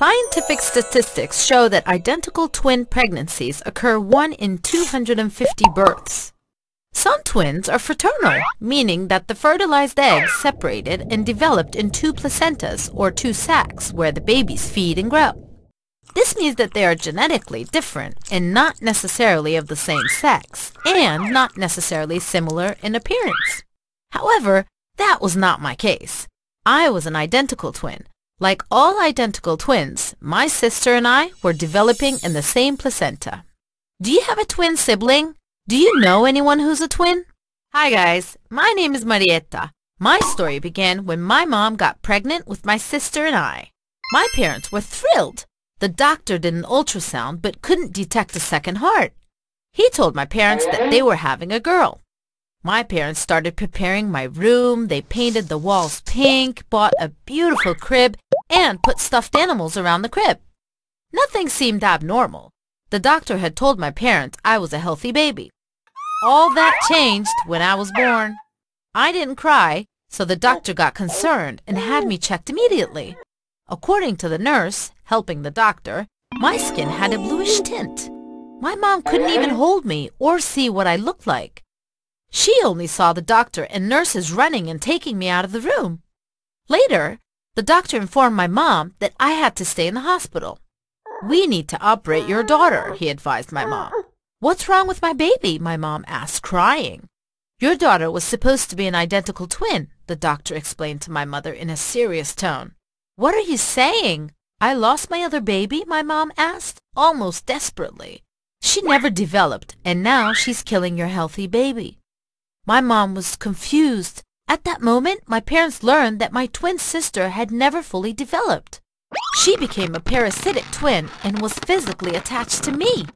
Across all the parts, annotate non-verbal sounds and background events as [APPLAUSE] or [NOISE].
Scientific statistics show that identical twin pregnancies occur 1 in 250 births. Some twins are fraternal, meaning that the fertilized eggs separated and developed in two placentas or two sacs where the babies feed and grow. This means that they are genetically different and not necessarily of the same sex, and not necessarily similar in appearance. However, that was not my case. I was an identical twin. Like all identical twins, my sister and I were developing in the same placenta. Do you have a twin sibling? Do you know anyone who's a twin? Hi guys, my name is Marietta. My story began when my mom got pregnant with my sister and I. My parents were thrilled. The doctor did an ultrasound but couldn't detect a second heart. He told my parents that they were having a girl. My parents started preparing my room. They painted the walls pink, bought a beautiful crib, and put stuffed animals around the crib. Nothing seemed abnormal. The doctor had told my parents I was a healthy baby. All that changed when I was born. I didn't cry, so the doctor got concerned and had me checked immediately. According to the nurse helping the doctor, my skin had a bluish tint. My mom couldn't even hold me or see what I looked like. She only saw the doctor and nurses running and taking me out of the room. Later, the doctor informed my mom that I had to stay in the hospital. We need to operate your daughter, he advised my mom. What's wrong with my baby? my mom asked, crying. Your daughter was supposed to be an identical twin, the doctor explained to my mother in a serious tone. What are you saying? I lost my other baby? my mom asked, almost desperately. She never developed, and now she's killing your healthy baby. My mom was confused. At that moment, my parents learned that my twin sister had never fully developed. She became a parasitic twin and was physically attached to me.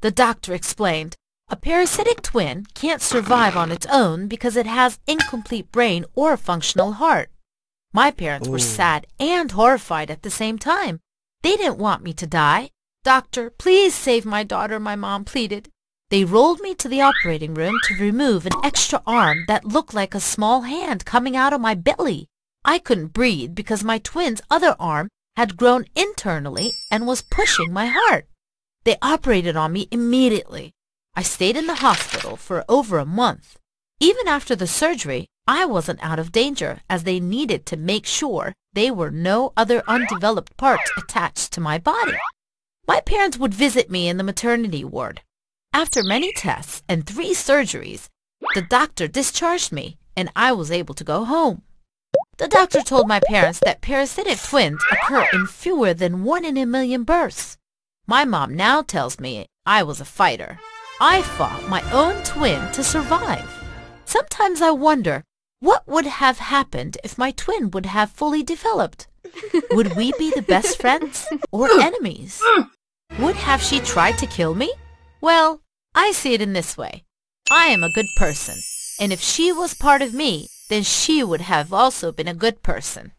The doctor explained, a parasitic twin can't survive on its own because it has incomplete brain or functional heart. My parents Ooh. were sad and horrified at the same time. They didn't want me to die. Doctor, please save my daughter, my mom pleaded. They rolled me to the operating room to remove an extra arm that looked like a small hand coming out of my belly. I couldn't breathe because my twin's other arm had grown internally and was pushing my heart. They operated on me immediately. I stayed in the hospital for over a month. Even after the surgery, I wasn't out of danger as they needed to make sure there were no other undeveloped parts attached to my body. My parents would visit me in the maternity ward. After many tests and three surgeries, the doctor discharged me and I was able to go home. The doctor told my parents that parasitic twins occur in fewer than one in a million births. My mom now tells me I was a fighter. I fought my own twin to survive. Sometimes I wonder what would have happened if my twin would have fully developed. would we be the best friends or [LAUGHS] enemies? Would have she tried to kill me? Well, I see it in this way. I am a good person, and if she was part of me, then she would have also been a good person.